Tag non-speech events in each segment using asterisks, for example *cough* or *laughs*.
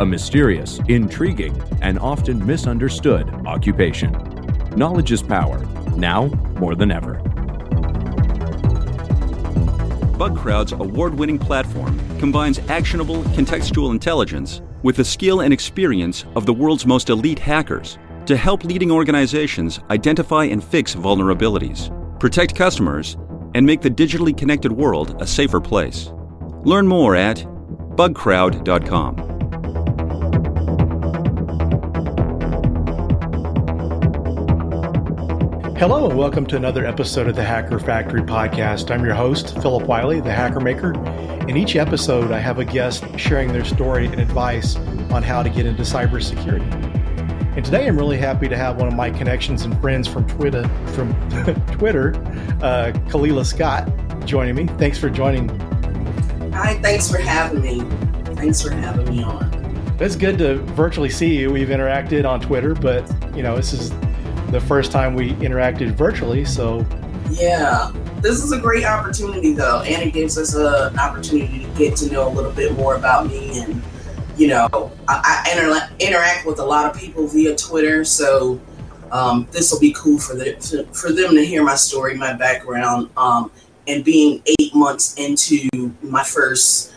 a mysterious, intriguing, and often misunderstood occupation. Knowledge is power, now more than ever. Bugcrowd's award winning platform combines actionable contextual intelligence with the skill and experience of the world's most elite hackers to help leading organizations identify and fix vulnerabilities, protect customers, and make the digitally connected world a safer place. Learn more at bugcrowd.com. Hello, and welcome to another episode of the Hacker Factory podcast. I'm your host, Philip Wiley, the Hacker Maker. In each episode, I have a guest sharing their story and advice on how to get into cybersecurity. And today, I'm really happy to have one of my connections and friends from Twitter, from *laughs* Twitter, uh, Kalila Scott, joining me. Thanks for joining. Hi, thanks for having me. Thanks for having me on. It's good to virtually see you. We've interacted on Twitter, but you know, this is the first time we interacted virtually. So, yeah, this is a great opportunity, though, and it gives us an opportunity to get to know a little bit more about me. And, you know, I, I inter- interact with a lot of people via Twitter. So, um, this will be cool for, the, to, for them to hear my story, my background, um, and being eight months into my first,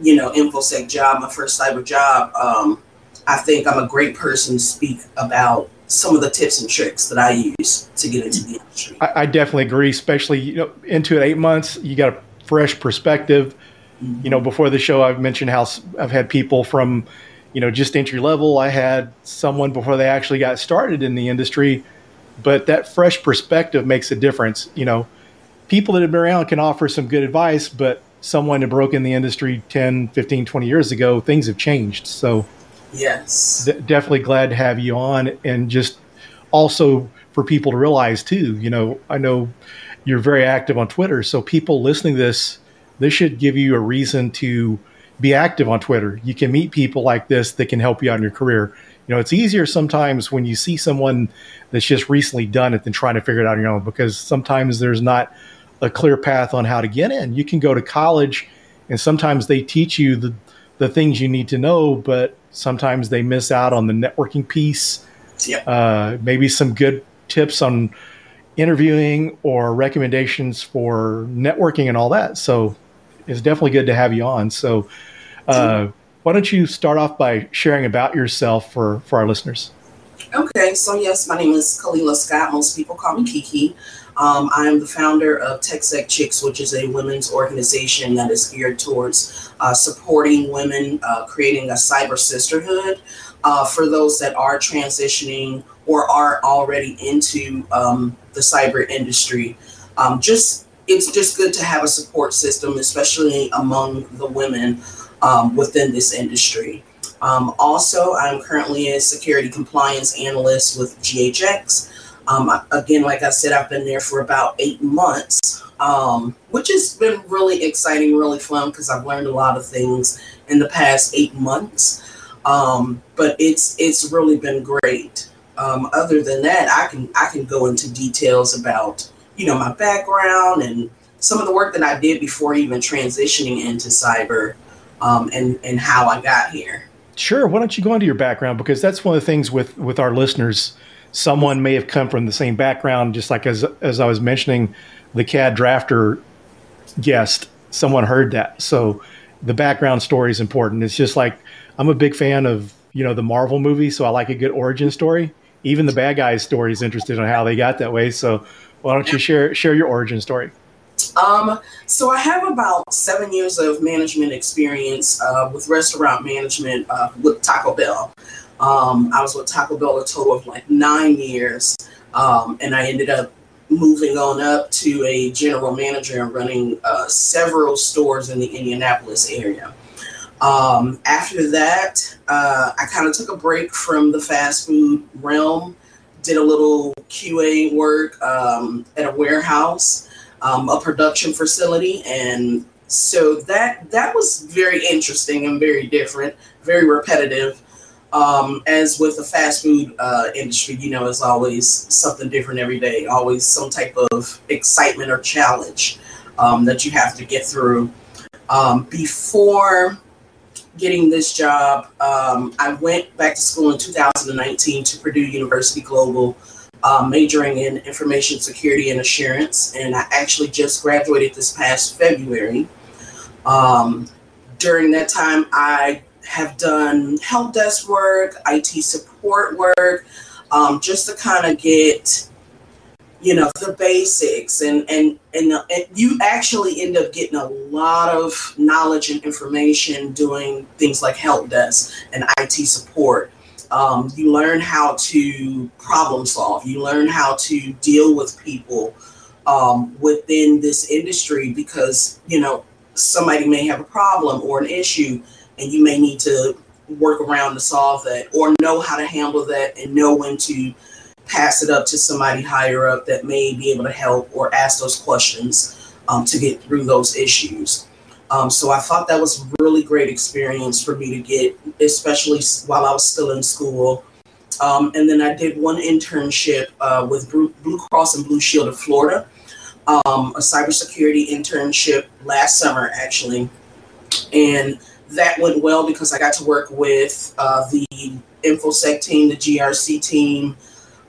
you know, infosec job, my first cyber job. Um, I think I'm a great person to speak about some of the tips and tricks that I use to get into the industry. I, I definitely agree, especially you know into eight months, you got a fresh perspective. Mm-hmm. You know, before the show, I've mentioned how I've had people from, you know, just entry level. I had someone before they actually got started in the industry, but that fresh perspective makes a difference. You know, people that have been around can offer some good advice, but someone that broke in the industry 10, 15, 20 years ago, things have changed. So, Yes. Definitely glad to have you on. And just also for people to realize, too, you know, I know you're very active on Twitter. So people listening to this, this should give you a reason to be active on Twitter. You can meet people like this that can help you out in your career. You know, it's easier sometimes when you see someone that's just recently done it than trying to figure it out on your own because sometimes there's not a clear path on how to get in. You can go to college and sometimes they teach you the, the things you need to know, but sometimes they miss out on the networking piece. Yep. Uh, maybe some good tips on interviewing or recommendations for networking and all that. So it's definitely good to have you on. So uh, why don't you start off by sharing about yourself for, for our listeners? Okay, so yes, my name is Kalila Scott. Most people call me Kiki. Um, I am the founder of TechSec Chicks, which is a women's organization that is geared towards uh, supporting women, uh, creating a cyber sisterhood uh, for those that are transitioning or are already into um, the cyber industry. Um, just it's just good to have a support system, especially among the women um, within this industry. Um, also, I'm currently a security compliance analyst with GHX. Um, again, like I said, I've been there for about eight months, um, which has been really exciting, really fun because I've learned a lot of things in the past eight months. Um, but it's it's really been great. Um, other than that, I can I can go into details about you know my background and some of the work that I did before even transitioning into cyber um, and and how I got here. Sure. Why don't you go into your background because that's one of the things with with our listeners someone may have come from the same background, just like as as I was mentioning, the CAD drafter guest, someone heard that. So the background story is important. It's just like I'm a big fan of you know the Marvel movie, so I like a good origin story. Even the bad guys' story is interested in how they got that way. So why don't you share share your origin story? Um, so I have about seven years of management experience uh, with restaurant management uh, with Taco Bell. Um, I was with Taco Bell a total of like nine years, um, and I ended up moving on up to a general manager and running uh, several stores in the Indianapolis area. Um, after that, uh, I kind of took a break from the fast food realm, did a little QA work um, at a warehouse, um, a production facility, and so that that was very interesting and very different, very repetitive. Um, as with the fast food uh, industry, you know, it's always something different every day, always some type of excitement or challenge um, that you have to get through. Um, before getting this job, um, I went back to school in 2019 to Purdue University Global, uh, majoring in information security and assurance. And I actually just graduated this past February. Um, during that time, I have done help desk work, IT support work, um, just to kind of get you know the basics and and and, and, you actually end up getting a lot of knowledge and information doing things like help desk and IT support. Um, you learn how to problem solve. You learn how to deal with people um, within this industry because you know somebody may have a problem or an issue, and you may need to work around to solve that or know how to handle that and know when to pass it up to somebody higher up that may be able to help or ask those questions um, to get through those issues. Um, so I thought that was a really great experience for me to get, especially while I was still in school. Um, and then I did one internship uh, with Blue Cross and Blue Shield of Florida, um, a cybersecurity internship last summer, actually. And that went well because I got to work with uh, the InfoSec team, the GRC team,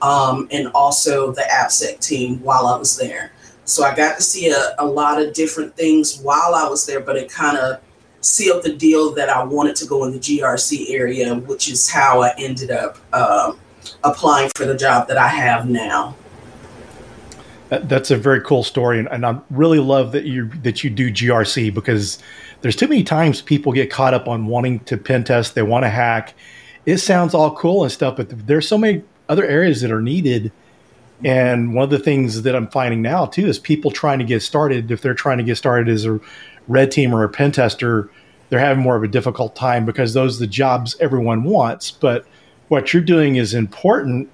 um, and also the AppSec team while I was there. So I got to see a, a lot of different things while I was there, but it kind of sealed the deal that I wanted to go in the GRC area, which is how I ended up uh, applying for the job that I have now. That's a very cool story, and, and I really love that you that you do GRC because there's too many times people get caught up on wanting to pen test, they want to hack. It sounds all cool and stuff, but there's so many other areas that are needed. And one of the things that I'm finding now too is people trying to get started. If they're trying to get started as a red team or a pen tester, they're having more of a difficult time because those are the jobs everyone wants. But what you're doing is important.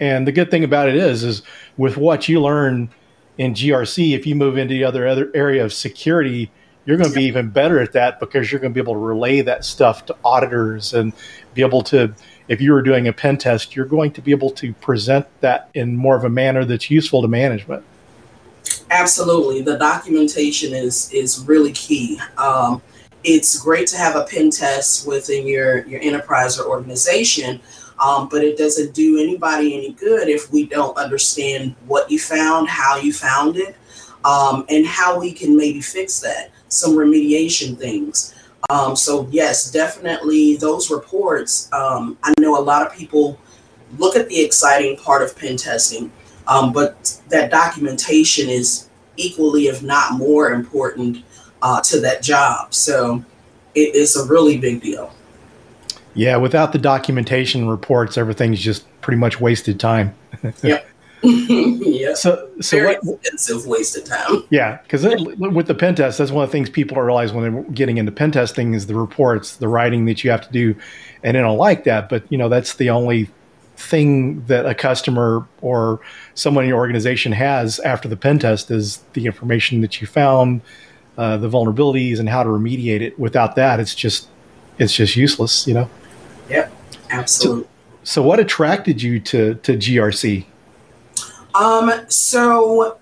And the good thing about it is, is with what you learn in GRC, if you move into the other other area of security, you're going to be even better at that because you're going to be able to relay that stuff to auditors and be able to if you were doing a pen test, you're going to be able to present that in more of a manner that's useful to management. Absolutely, the documentation is is really key. Um, it's great to have a pen test within your your enterprise or organization, um, but it doesn't do anybody any good if we don't understand what you found, how you found it, um, and how we can maybe fix that. Some remediation things. Um, so yes, definitely those reports. Um, I know a lot of people look at the exciting part of pen testing, um, but that documentation is equally, if not more, important uh, to that job. So it is a really big deal. Yeah, without the documentation reports, everything's just pretty much wasted time. *laughs* yep. Yeah. So, so very what, expensive, wasted time. Yeah, because with the pen test, that's one of the things people realize when they're getting into pen testing is the reports, the writing that you have to do, and they don't like that. But you know, that's the only thing that a customer or someone in your organization has after the pen test is the information that you found, uh, the vulnerabilities, and how to remediate it. Without that, it's just it's just useless. You know. Yep. Absolutely. So, so what attracted you to to GRC? Um, so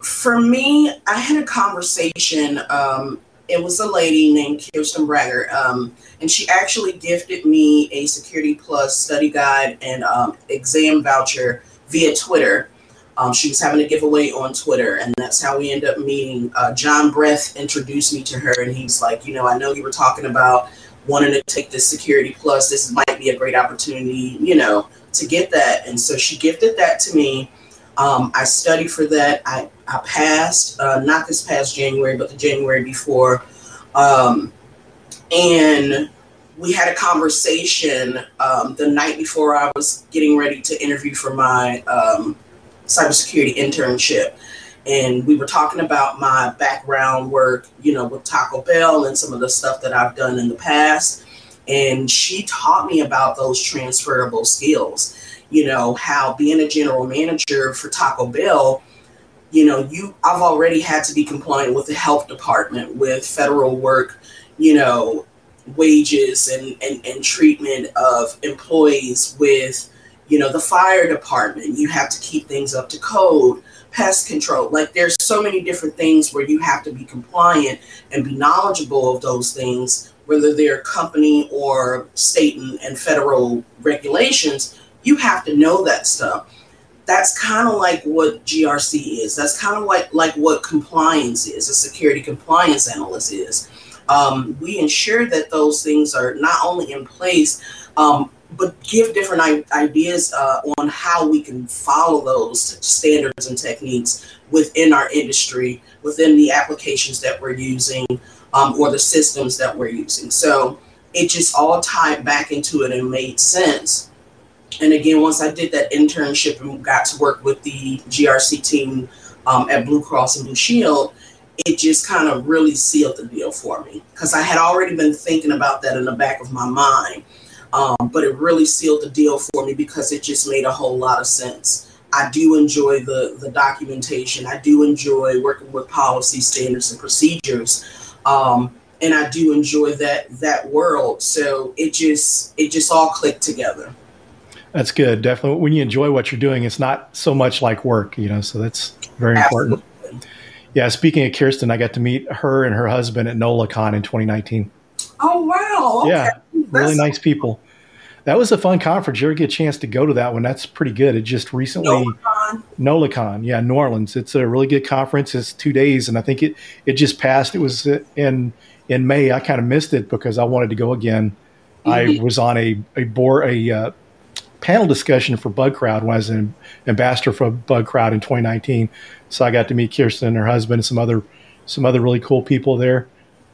for me, I had a conversation. Um, it was a lady named Kirsten Bragger, um, and she actually gifted me a Security Plus study guide and um, exam voucher via Twitter. Um, she was having a giveaway on Twitter, and that's how we ended up meeting. Uh, John Breath introduced me to her, and he's like, you know, I know you were talking about wanting to take this Security Plus. This might be a great opportunity, you know, to get that. And so she gifted that to me. Um, I studied for that. I, I passed, uh, not this past January, but the January before. Um, and we had a conversation um, the night before I was getting ready to interview for my um, cybersecurity internship. and we were talking about my background work, you know, with Taco Bell and some of the stuff that I've done in the past. And she taught me about those transferable skills. You know, how being a general manager for Taco Bell, you know, you I've already had to be compliant with the health department, with federal work, you know, wages and, and, and treatment of employees with, you know, the fire department. You have to keep things up to code pest control. Like there's so many different things where you have to be compliant and be knowledgeable of those things, whether they're company or state and, and federal regulations. You have to know that stuff. That's kind of like what GRC is. That's kind of like like what compliance is. A security compliance analyst is. Um, we ensure that those things are not only in place, um, but give different ideas uh, on how we can follow those standards and techniques within our industry, within the applications that we're using, um, or the systems that we're using. So it just all tied back into it and made sense. And again, once I did that internship and got to work with the GRC team um, at Blue Cross and Blue Shield, it just kind of really sealed the deal for me because I had already been thinking about that in the back of my mind um, but it really sealed the deal for me because it just made a whole lot of sense. I do enjoy the the documentation. I do enjoy working with policy standards and procedures, um, and I do enjoy that that world. So it just it just all clicked together. That's good. Definitely, when you enjoy what you're doing, it's not so much like work, you know. So that's very Absolutely. important. Yeah. Speaking of Kirsten, I got to meet her and her husband at NOLACon in 2019. Oh wow! Okay. Yeah, really that's nice people that was a fun conference. You ever get a chance to go to that one? That's pretty good. It just recently NOLACon. NOLACon, yeah, New Orleans. It's a really good conference. It's two days, and I think it it just passed. It was in in May. I kind of missed it because I wanted to go again. Mm-hmm. I was on a a board a uh, panel discussion for Bugcrowd when I was an ambassador for Bugcrowd in 2019. So I got to meet Kirsten and her husband and some other some other really cool people there.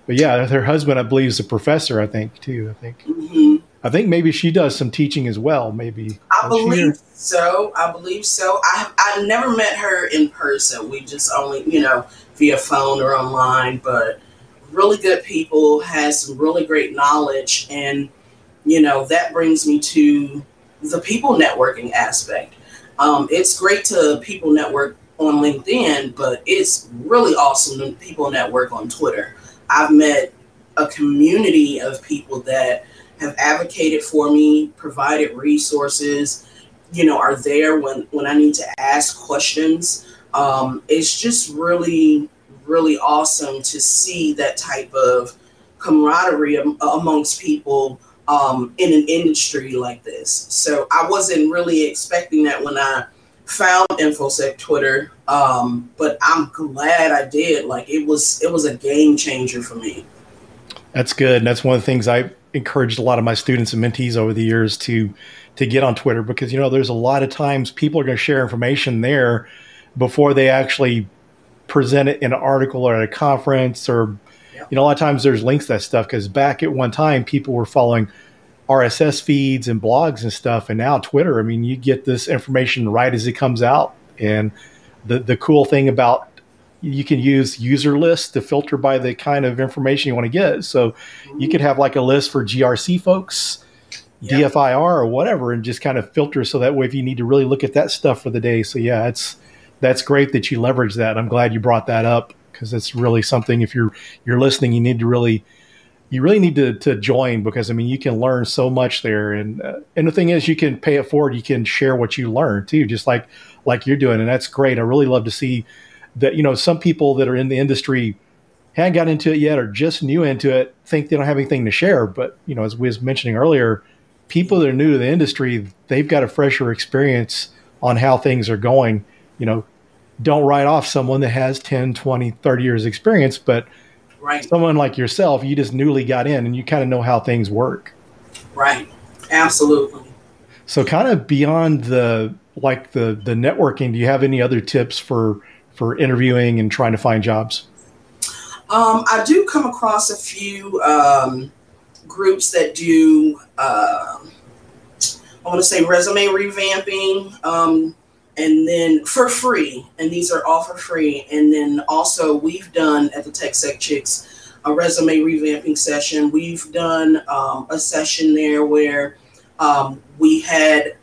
But yeah, her husband, I believe, is a professor. I think too. I think. Mm-hmm. I think maybe she does some teaching as well. Maybe I believe so. I believe so. I I never met her in person. We just only you know via phone or online, but really good people has some really great knowledge, and you know that brings me to the people networking aspect. Um, it's great to people network on LinkedIn, but it's really awesome to people network on Twitter. I've met a community of people that have advocated for me, provided resources, you know, are there when when I need to ask questions. Um, it's just really, really awesome to see that type of camaraderie am- amongst people um, in an industry like this. So I wasn't really expecting that when I found InfoSec Twitter, um, but I'm glad I did. Like it was, it was a game changer for me. That's good. And that's one of the things I encouraged a lot of my students and mentees over the years to to get on Twitter because you know there's a lot of times people are going to share information there before they actually present it in an article or at a conference or. You know a lot of times there's links to that stuff because back at one time people were following RSS feeds and blogs and stuff and now Twitter I mean you get this information right as it comes out and the the cool thing about you can use user lists to filter by the kind of information you want to get. So you could have like a list for GRC folks, yeah. DFIR or whatever, and just kind of filter so that way if you need to really look at that stuff for the day. So yeah, it's that's great that you leverage that. I'm glad you brought that up because it's really something. If you're you're listening, you need to really you really need to, to join because I mean you can learn so much there, and uh, and the thing is you can pay it forward. You can share what you learn too, just like like you're doing, and that's great. I really love to see that you know some people that are in the industry haven't got into it yet or just new into it think they don't have anything to share but you know as we was mentioning earlier people that are new to the industry they've got a fresher experience on how things are going you know don't write off someone that has 10 20 30 years experience but right someone like yourself you just newly got in and you kind of know how things work right absolutely so kind of beyond the like the the networking do you have any other tips for for interviewing and trying to find jobs? Um, I do come across a few um, groups that do, uh, I want to say resume revamping. Um, and then for free, and these are all for free. And then also we've done at the TechSec Chicks a resume revamping session. We've done um, a session there where um, we had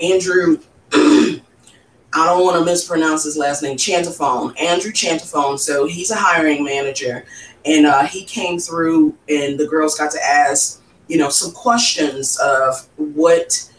Andrew. *clears throat* I don't want to mispronounce his last name, Chantafone, Andrew Chantafone. So he's a hiring manager, and uh, he came through, and the girls got to ask, you know, some questions of what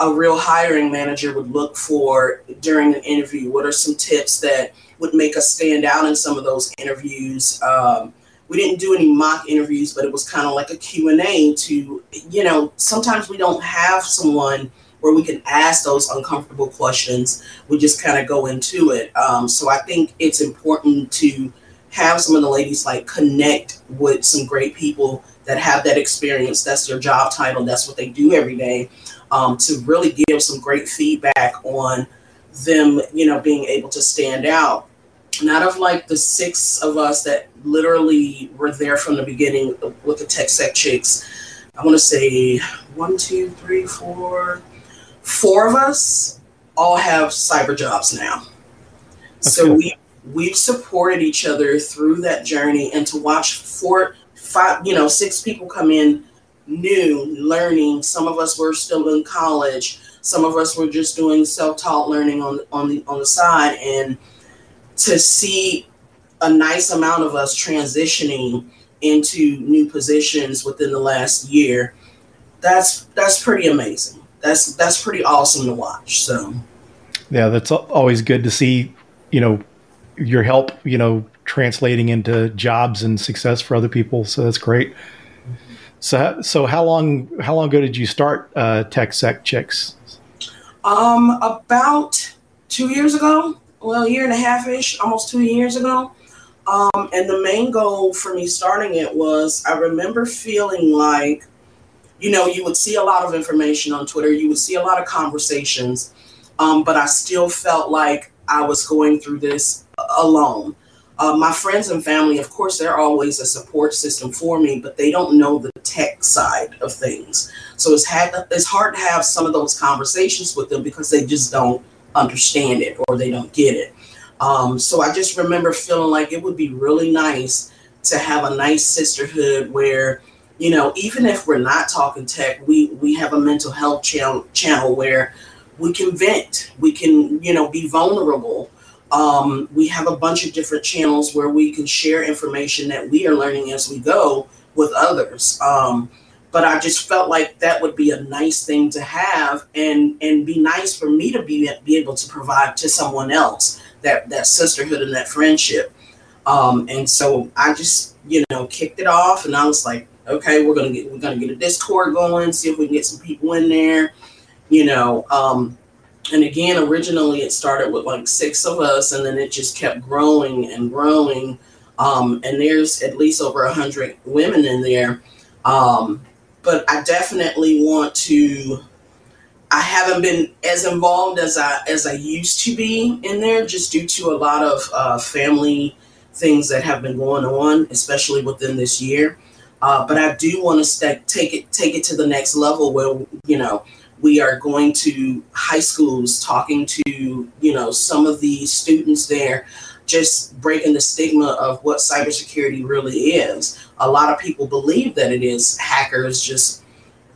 a real hiring manager would look for during an interview? What are some tips that would make us stand out in some of those interviews? Um, we didn't do any mock interviews, but it was kind of like a Q&A to, you know, sometimes we don't have someone where we can ask those uncomfortable questions. We just kind of go into it. Um, so I think it's important to have some of the ladies like connect with some great people that have that experience. That's their job title. That's what they do every day um, to really give some great feedback on them, you know, being able to stand out. Not of like the six of us that literally were there from the beginning with the TechSec Chicks. I want to say one, two, three, four, four of us all have cyber jobs now. That's so we we've supported each other through that journey, and to watch four, five, you know, six people come in new learning. Some of us were still in college. Some of us were just doing self-taught learning on on the on the side, and to see a nice amount of us transitioning into new positions within the last year, that's that's pretty amazing. That's that's pretty awesome to watch. So, yeah, that's always good to see. You know, your help. You know, translating into jobs and success for other people. So that's great. So, so how long how long ago did you start uh, TechSec Chicks? Um, about two years ago. Well, a year and a half ish, almost two years ago. Um, and the main goal for me starting it was I remember feeling like, you know, you would see a lot of information on Twitter, you would see a lot of conversations, um, but I still felt like I was going through this alone. Uh, my friends and family, of course, they're always a support system for me, but they don't know the tech side of things. So it's had it's hard to have some of those conversations with them because they just don't understand it or they don't get it. Um, so I just remember feeling like it would be really nice to have a nice sisterhood where, you know, even if we're not talking tech, we we have a mental health channel channel where we can vent, we can, you know, be vulnerable um, we have a bunch of different channels where we can share information that we are learning as we go with others. Um, but I just felt like that would be a nice thing to have and and be nice for me to be be able to provide to someone else that that sisterhood and that friendship. Um, and so I just you know kicked it off and I was like, okay, we're gonna get we're gonna get a Discord going, see if we can get some people in there. You know, um, and again, originally it started with like six of us, and then it just kept growing and growing. Um, and there's at least over a hundred women in there. Um, but I definitely want to. I haven't been as involved as I as I used to be in there, just due to a lot of uh, family things that have been going on, especially within this year. Uh, but I do want to st- take it take it to the next level where you know we are going to high schools talking to you know some of the students there just breaking the stigma of what cybersecurity really is. A lot of people believe that it is. Hackers just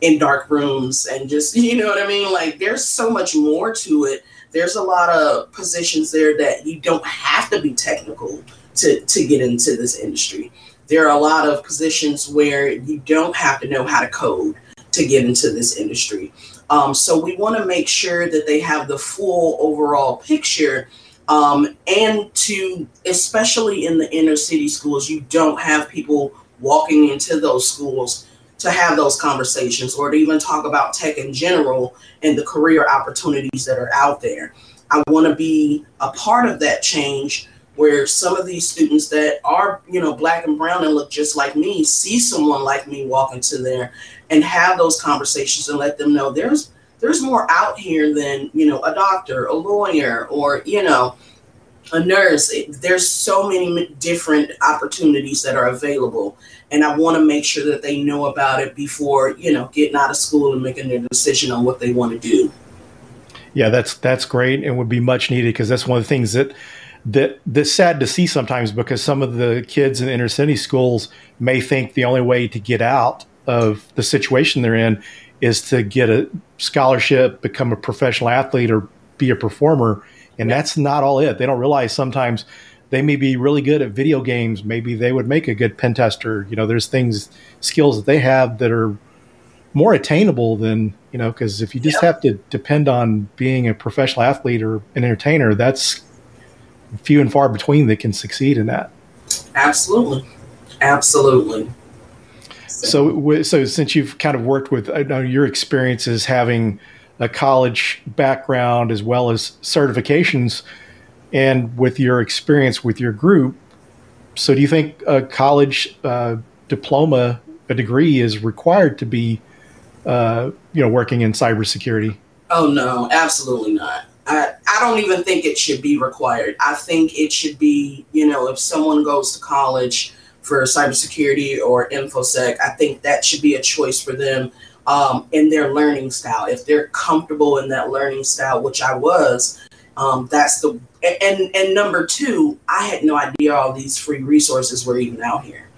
in dark rooms and just *laughs* you know what i mean? Like there's so much more to it. There's a lot of positions there that you don't have to be technical to to get into this industry. There are a lot of positions where you don't have to know how to code to get into this industry um, so we want to make sure that they have the full overall picture. Um, and to, especially in the inner city schools, you don't have people walking into those schools to have those conversations or to even talk about tech in general and the career opportunities that are out there. I want to be a part of that change where some of these students that are, you know, black and brown and look just like me see someone like me walk into there and have those conversations and let them know there's there's more out here than, you know, a doctor, a lawyer, or, you know, a nurse. There's so many different opportunities that are available. And I want to make sure that they know about it before, you know, getting out of school and making their decision on what they want to do. Yeah, that's that's great and would be much needed because that's one of the things that that that's sad to see sometimes because some of the kids in the inner city schools may think the only way to get out of the situation they're in is to get a scholarship, become a professional athlete, or be a performer, and that's not all it. They don't realize sometimes they may be really good at video games. Maybe they would make a good pen tester. You know, there's things, skills that they have that are more attainable than, you know, because if you just have to depend on being a professional athlete or an entertainer, that's few and far between that can succeed in that. Absolutely. Absolutely. So, so since you've kind of worked with, I know your experiences having a college background as well as certifications, and with your experience with your group, so do you think a college uh, diploma, a degree, is required to be, uh, you know, working in cybersecurity? Oh no, absolutely not. I, I don't even think it should be required. I think it should be, you know, if someone goes to college for cybersecurity or infosec, I think that should be a choice for them um, in their learning style. If they're comfortable in that learning style, which I was, um, that's the and and number two, I had no idea all these free resources were even out here.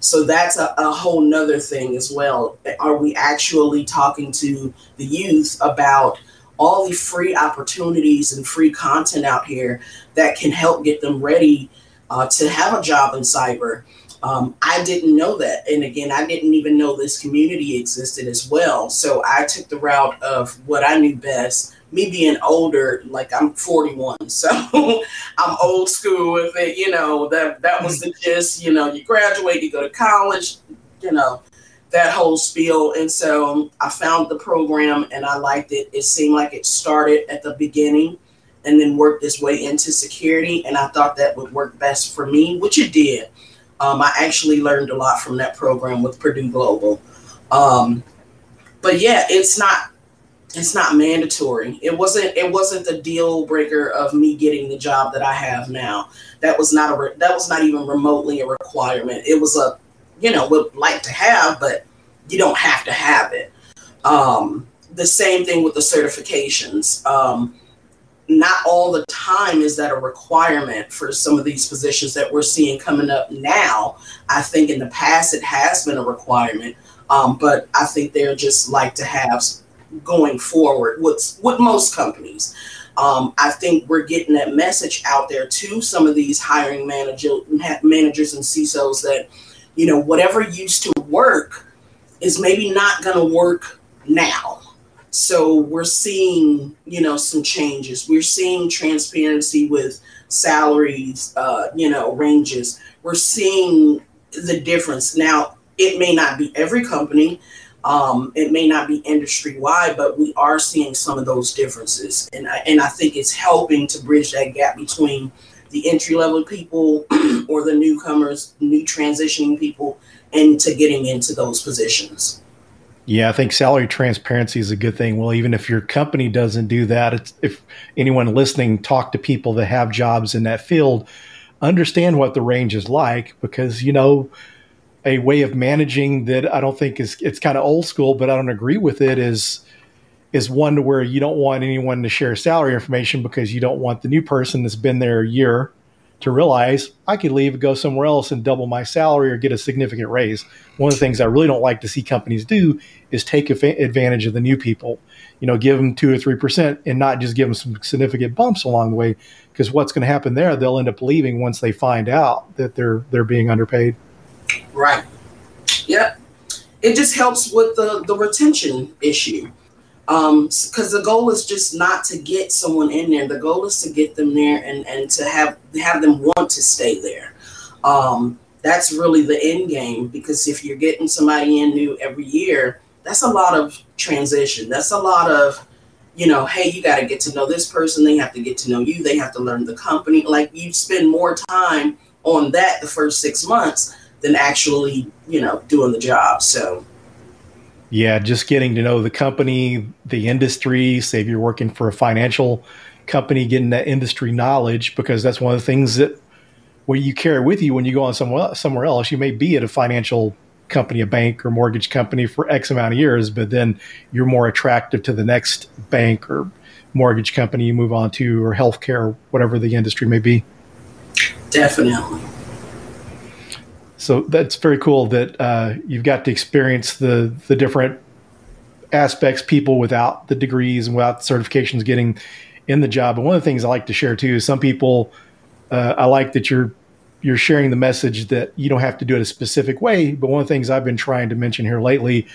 So that's a, a whole nother thing as well. Are we actually talking to the youth about all the free opportunities and free content out here that can help get them ready uh, to have a job in cyber? Um, I didn't know that. And again, I didn't even know this community existed as well. So I took the route of what I knew best. Me being older, like I'm 41, so *laughs* I'm old school with it. You know that that was the gist. You know, you graduate, you go to college, you know, that whole spiel. And so I found the program and I liked it. It seemed like it started at the beginning and then worked its way into security. And I thought that would work best for me, which it did. Um, I actually learned a lot from that program with Purdue Global. Um, but yeah, it's not it's not mandatory. It wasn't it wasn't the deal breaker of me getting the job that I have now. That was not a re- that was not even remotely a requirement. It was a you know would like to have, but you don't have to have it. Um, the same thing with the certifications. Um, not all the time is that a requirement for some of these positions that we're seeing coming up now. I think in the past it has been a requirement, um, but I think they're just like to have going forward with with most companies. Um, I think we're getting that message out there to some of these hiring manager, managers and CISOs that, you know, whatever used to work is maybe not going to work now so we're seeing, you know, some changes. We're seeing transparency with salaries, uh, you know, ranges. We're seeing the difference. Now, it may not be every company, um, it may not be industry wide, but we are seeing some of those differences, and I, and I think it's helping to bridge that gap between the entry level people *clears throat* or the newcomers, new transitioning people, into getting into those positions. Yeah, I think salary transparency is a good thing. Well, even if your company doesn't do that, if anyone listening talk to people that have jobs in that field, understand what the range is like because you know a way of managing that I don't think is it's kind of old school, but I don't agree with it is is one to where you don't want anyone to share salary information because you don't want the new person that's been there a year to realize I could leave go somewhere else and double my salary or get a significant raise. One of the things I really don't like to see companies do is take advantage of the new people. You know, give them two or three percent and not just give them some significant bumps along the way. Because what's going to happen there? They'll end up leaving once they find out that they're they're being underpaid. Right. Yep. It just helps with the the retention issue because um, the goal is just not to get someone in there. The goal is to get them there and, and to have have them want to stay there. Um, that's really the end game because if you're getting somebody in new every year, that's a lot of transition. That's a lot of, you know, hey, you got to get to know this person. They have to get to know you. They have to learn the company. Like you spend more time on that the first six months than actually, you know, doing the job. So yeah, just getting to know the company, the industry, say if you're working for a financial company, getting that industry knowledge, because that's one of the things that what you carry with you when you go on somewhere somewhere else. You may be at a financial company, a bank or mortgage company for X amount of years, but then you're more attractive to the next bank or mortgage company you move on to or healthcare, whatever the industry may be. Definitely. So that's very cool that uh, you've got to experience the the different aspects people without the degrees and without certifications getting in the job. And one of the things I like to share too is some people. Uh, I like that you're you're sharing the message that you don't have to do it a specific way. But one of the things I've been trying to mention here lately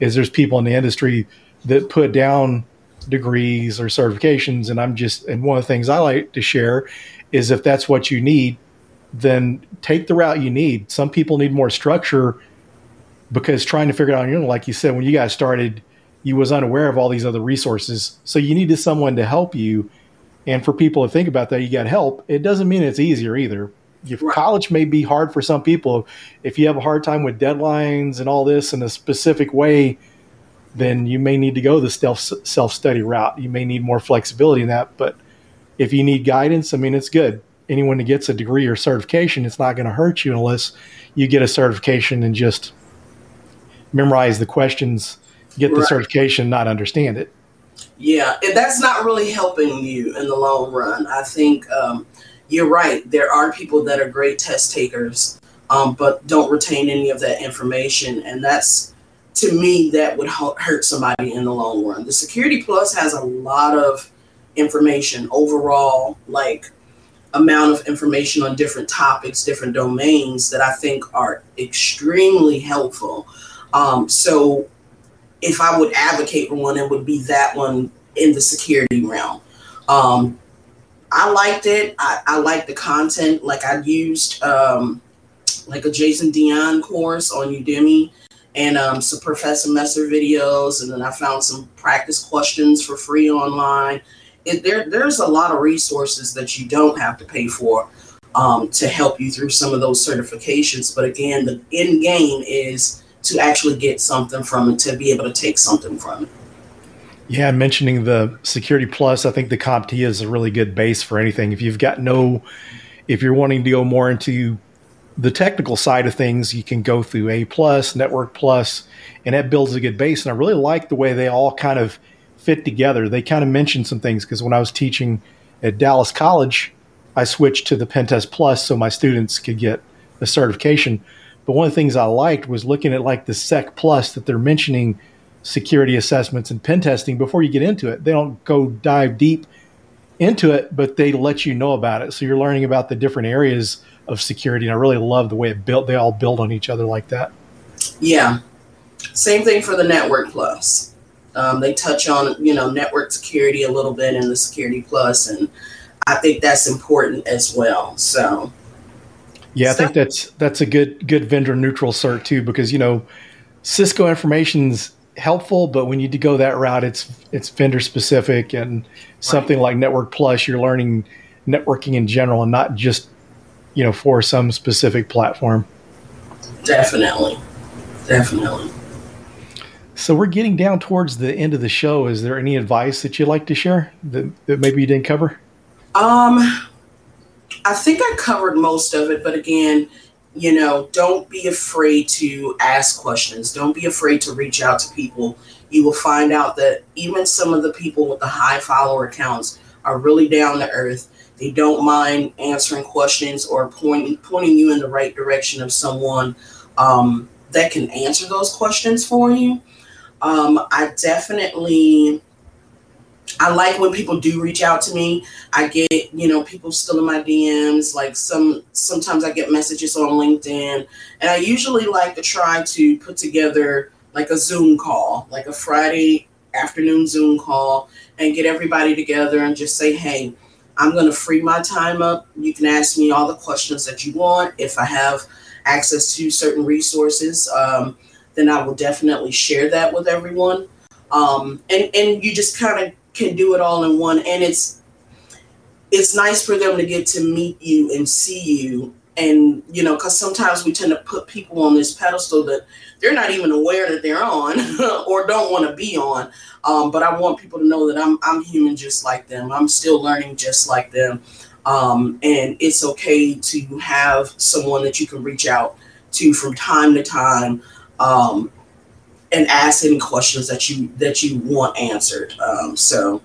is there's people in the industry that put down degrees or certifications, and I'm just and one of the things I like to share is if that's what you need, then take the route you need. Some people need more structure because trying to figure it out on your own, like you said, when you guys started, you was unaware of all these other resources. So you needed someone to help you. And for people to think about that, you got help. It doesn't mean it's easier either. If right. college may be hard for some people, if you have a hard time with deadlines and all this in a specific way, then you may need to go the self self study route. You may need more flexibility in that. But if you need guidance, I mean, it's good anyone that gets a degree or certification, it's not going to hurt you unless you get a certification and just memorize the questions, get right. the certification, not understand it. Yeah, and that's not really helping you in the long run. I think um, you're right. There are people that are great test takers, um, but don't retain any of that information, and that's to me that would hurt somebody in the long run. The Security Plus has a lot of information overall, like amount of information on different topics, different domains that I think are extremely helpful. Um, so, if I would advocate for one, it would be that one in the security realm. Um, I liked it. I, I liked the content. Like I used um, like a Jason Dion course on Udemy and um, some Professor Messer videos, and then I found some practice questions for free online it, there there's a lot of resources that you don't have to pay for um, to help you through some of those certifications. But again, the end game is to actually get something from it, to be able to take something from it. Yeah, mentioning the Security Plus, I think the CompTIA is a really good base for anything. If you've got no, if you're wanting to go more into the technical side of things, you can go through A Plus, Network Plus, and that builds a good base. And I really like the way they all kind of fit together. They kind of mentioned some things because when I was teaching at Dallas College, I switched to the Pentest Plus so my students could get a certification. But one of the things I liked was looking at like the Sec Plus that they're mentioning security assessments and pen testing before you get into it. They don't go dive deep into it, but they let you know about it. So you're learning about the different areas of security. And I really love the way it built. They all build on each other like that. Yeah. Same thing for the Network Plus. Um, they touch on you know network security a little bit in the Security Plus, and I think that's important as well. So. Yeah, I think that's that's a good good vendor neutral cert too because you know Cisco information's helpful, but when you go that route, it's it's vendor specific and something right. like Network Plus, you're learning networking in general and not just you know for some specific platform. Definitely, definitely. So we're getting down towards the end of the show. Is there any advice that you'd like to share that, that maybe you didn't cover? Um, I think I covered most of it, but again, you know, don't be afraid to ask questions. Don't be afraid to reach out to people. You will find out that even some of the people with the high follower accounts are really down to earth. They don't mind answering questions or pointing pointing you in the right direction of someone um, that can answer those questions for you. Um, I definitely I like when people do reach out to me. I get, you know, people still in my DMs. Like some sometimes I get messages on LinkedIn. And I usually like to try to put together like a Zoom call, like a Friday afternoon Zoom call, and get everybody together and just say, hey, I'm going to free my time up. You can ask me all the questions that you want. If I have access to certain resources, um, then I will definitely share that with everyone. Um, and and you just kind of can do it all in one, and it's it's nice for them to get to meet you and see you, and you know, because sometimes we tend to put people on this pedestal that they're not even aware that they're on *laughs* or don't want to be on. Um, but I want people to know that I'm I'm human just like them. I'm still learning just like them. Um, and it's okay to have someone that you can reach out to from time to time um, and ask any questions that you that you want answered. Um, so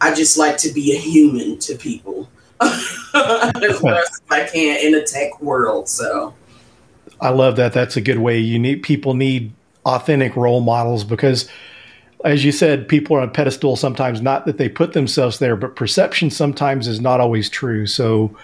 I just like to be a human to people *laughs* as best I can in the tech world. So I love that. That's a good way. You need people need authentic role models because as you said, people are on a pedestal sometimes, not that they put themselves there, but perception sometimes is not always true. So,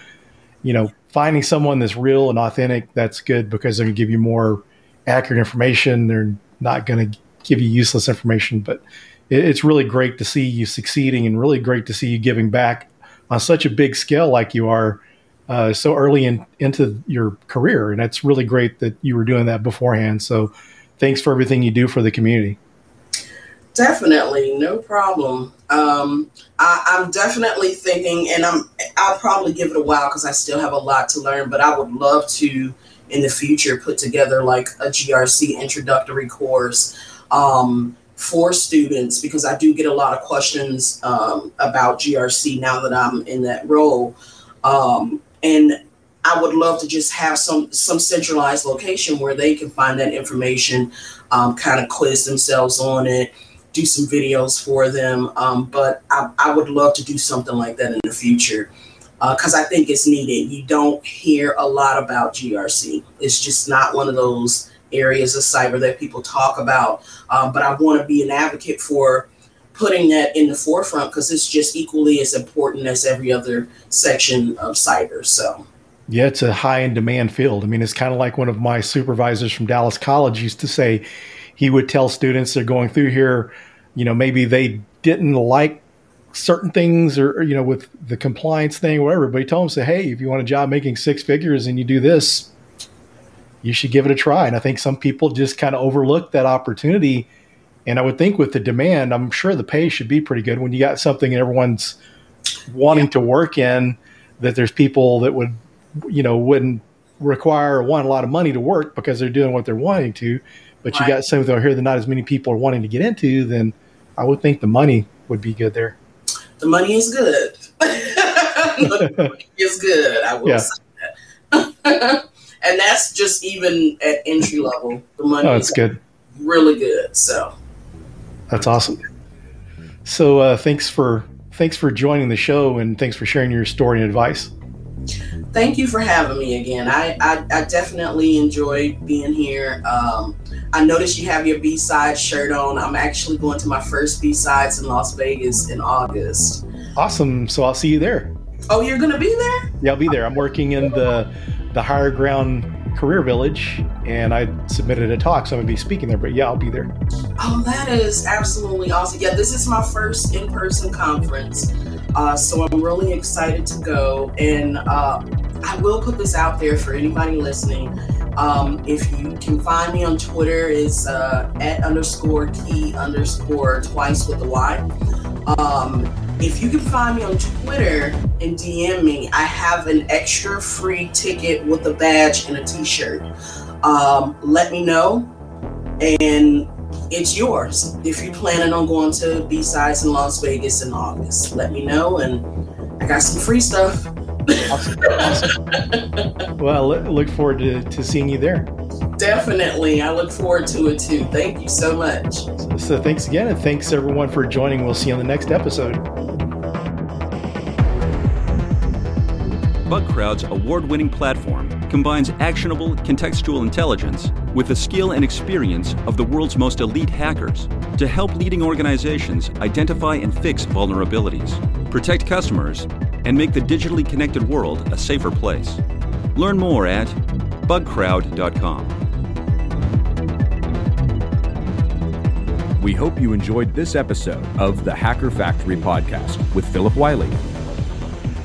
you know, finding someone that's real and authentic, that's good because they're to give you more accurate information. They're not going to give you useless information, but it, it's really great to see you succeeding and really great to see you giving back on such a big scale like you are uh, so early in, into your career. And it's really great that you were doing that beforehand. So thanks for everything you do for the community. Definitely, no problem. Um, I, am definitely thinking, and I'm I'll probably give it a while because I still have a lot to learn. But I would love to, in the future, put together like a GRC introductory course um, for students because I do get a lot of questions um, about GRC now that I'm in that role, um, and I would love to just have some some centralized location where they can find that information, um, kind of quiz themselves on it do some videos for them. Um, but I, I, would love to do something like that in the future because uh, I think it's needed. You don't hear a lot about GRC. It's just not one of those areas of cyber that people talk about. Um, but I want to be an advocate for putting that in the forefront because it's just equally as important as every other section of cyber. So. Yeah, it's a high in demand field. I mean, it's kind of like one of my supervisors from Dallas College used to say, he would tell students they're going through here, you know, maybe they didn't like certain things or, you know, with the compliance thing or whatever, but he told them, say, hey, if you want a job making six figures and you do this, you should give it a try. And I think some people just kind of overlook that opportunity. And I would think with the demand, I'm sure the pay should be pretty good when you got something and everyone's wanting yeah. to work in that there's people that would, you know, wouldn't require or want a lot of money to work because they're doing what they're wanting to but right. you got something that here that not as many people are wanting to get into, then I would think the money would be good there. The money is good. *laughs* the money is good. I will yeah. say that. *laughs* and that's just even at entry level. The money oh, it's good. Really good. So that's awesome. So uh, thanks for thanks for joining the show and thanks for sharing your story and advice thank you for having me again. I, I, I definitely enjoy being here. Um, I noticed you have your B side shirt on. I'm actually going to my first BSides in Las Vegas in August. Awesome. So I'll see you there. Oh, you're gonna be there? Yeah, I'll be there. I'm working in the the Hire Ground career village and I submitted a talk, so I'm gonna be speaking there. But yeah, I'll be there. Oh, that is absolutely awesome. Yeah, this is my first in-person conference. Uh, so I'm really excited to go. And uh, I will put this out there for anybody listening. Um, if you can find me on Twitter, is uh, at underscore key underscore twice with the Y. Um, if you can find me on Twitter and DM me, I have an extra free ticket with a badge and a t-shirt. Um, let me know. And it's yours. If you're planning on going to BSides in Las Vegas in August, let me know, and I got some free stuff. Awesome. awesome. well, look forward to, to seeing you there. Definitely. I look forward to it too. Thank you so much. So, so thanks again, and thanks everyone for joining. We'll see you on the next episode. Bugcrowd's award winning platform combines actionable contextual intelligence with the skill and experience of the world's most elite hackers to help leading organizations identify and fix vulnerabilities, protect customers, and make the digitally connected world a safer place. Learn more at bugcrowd.com. We hope you enjoyed this episode of the Hacker Factory podcast with Phillip Wylie.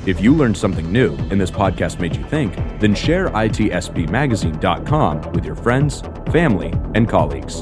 If you learned something new and this podcast made you think, then share itspmagazine.com with your friends, family, and colleagues.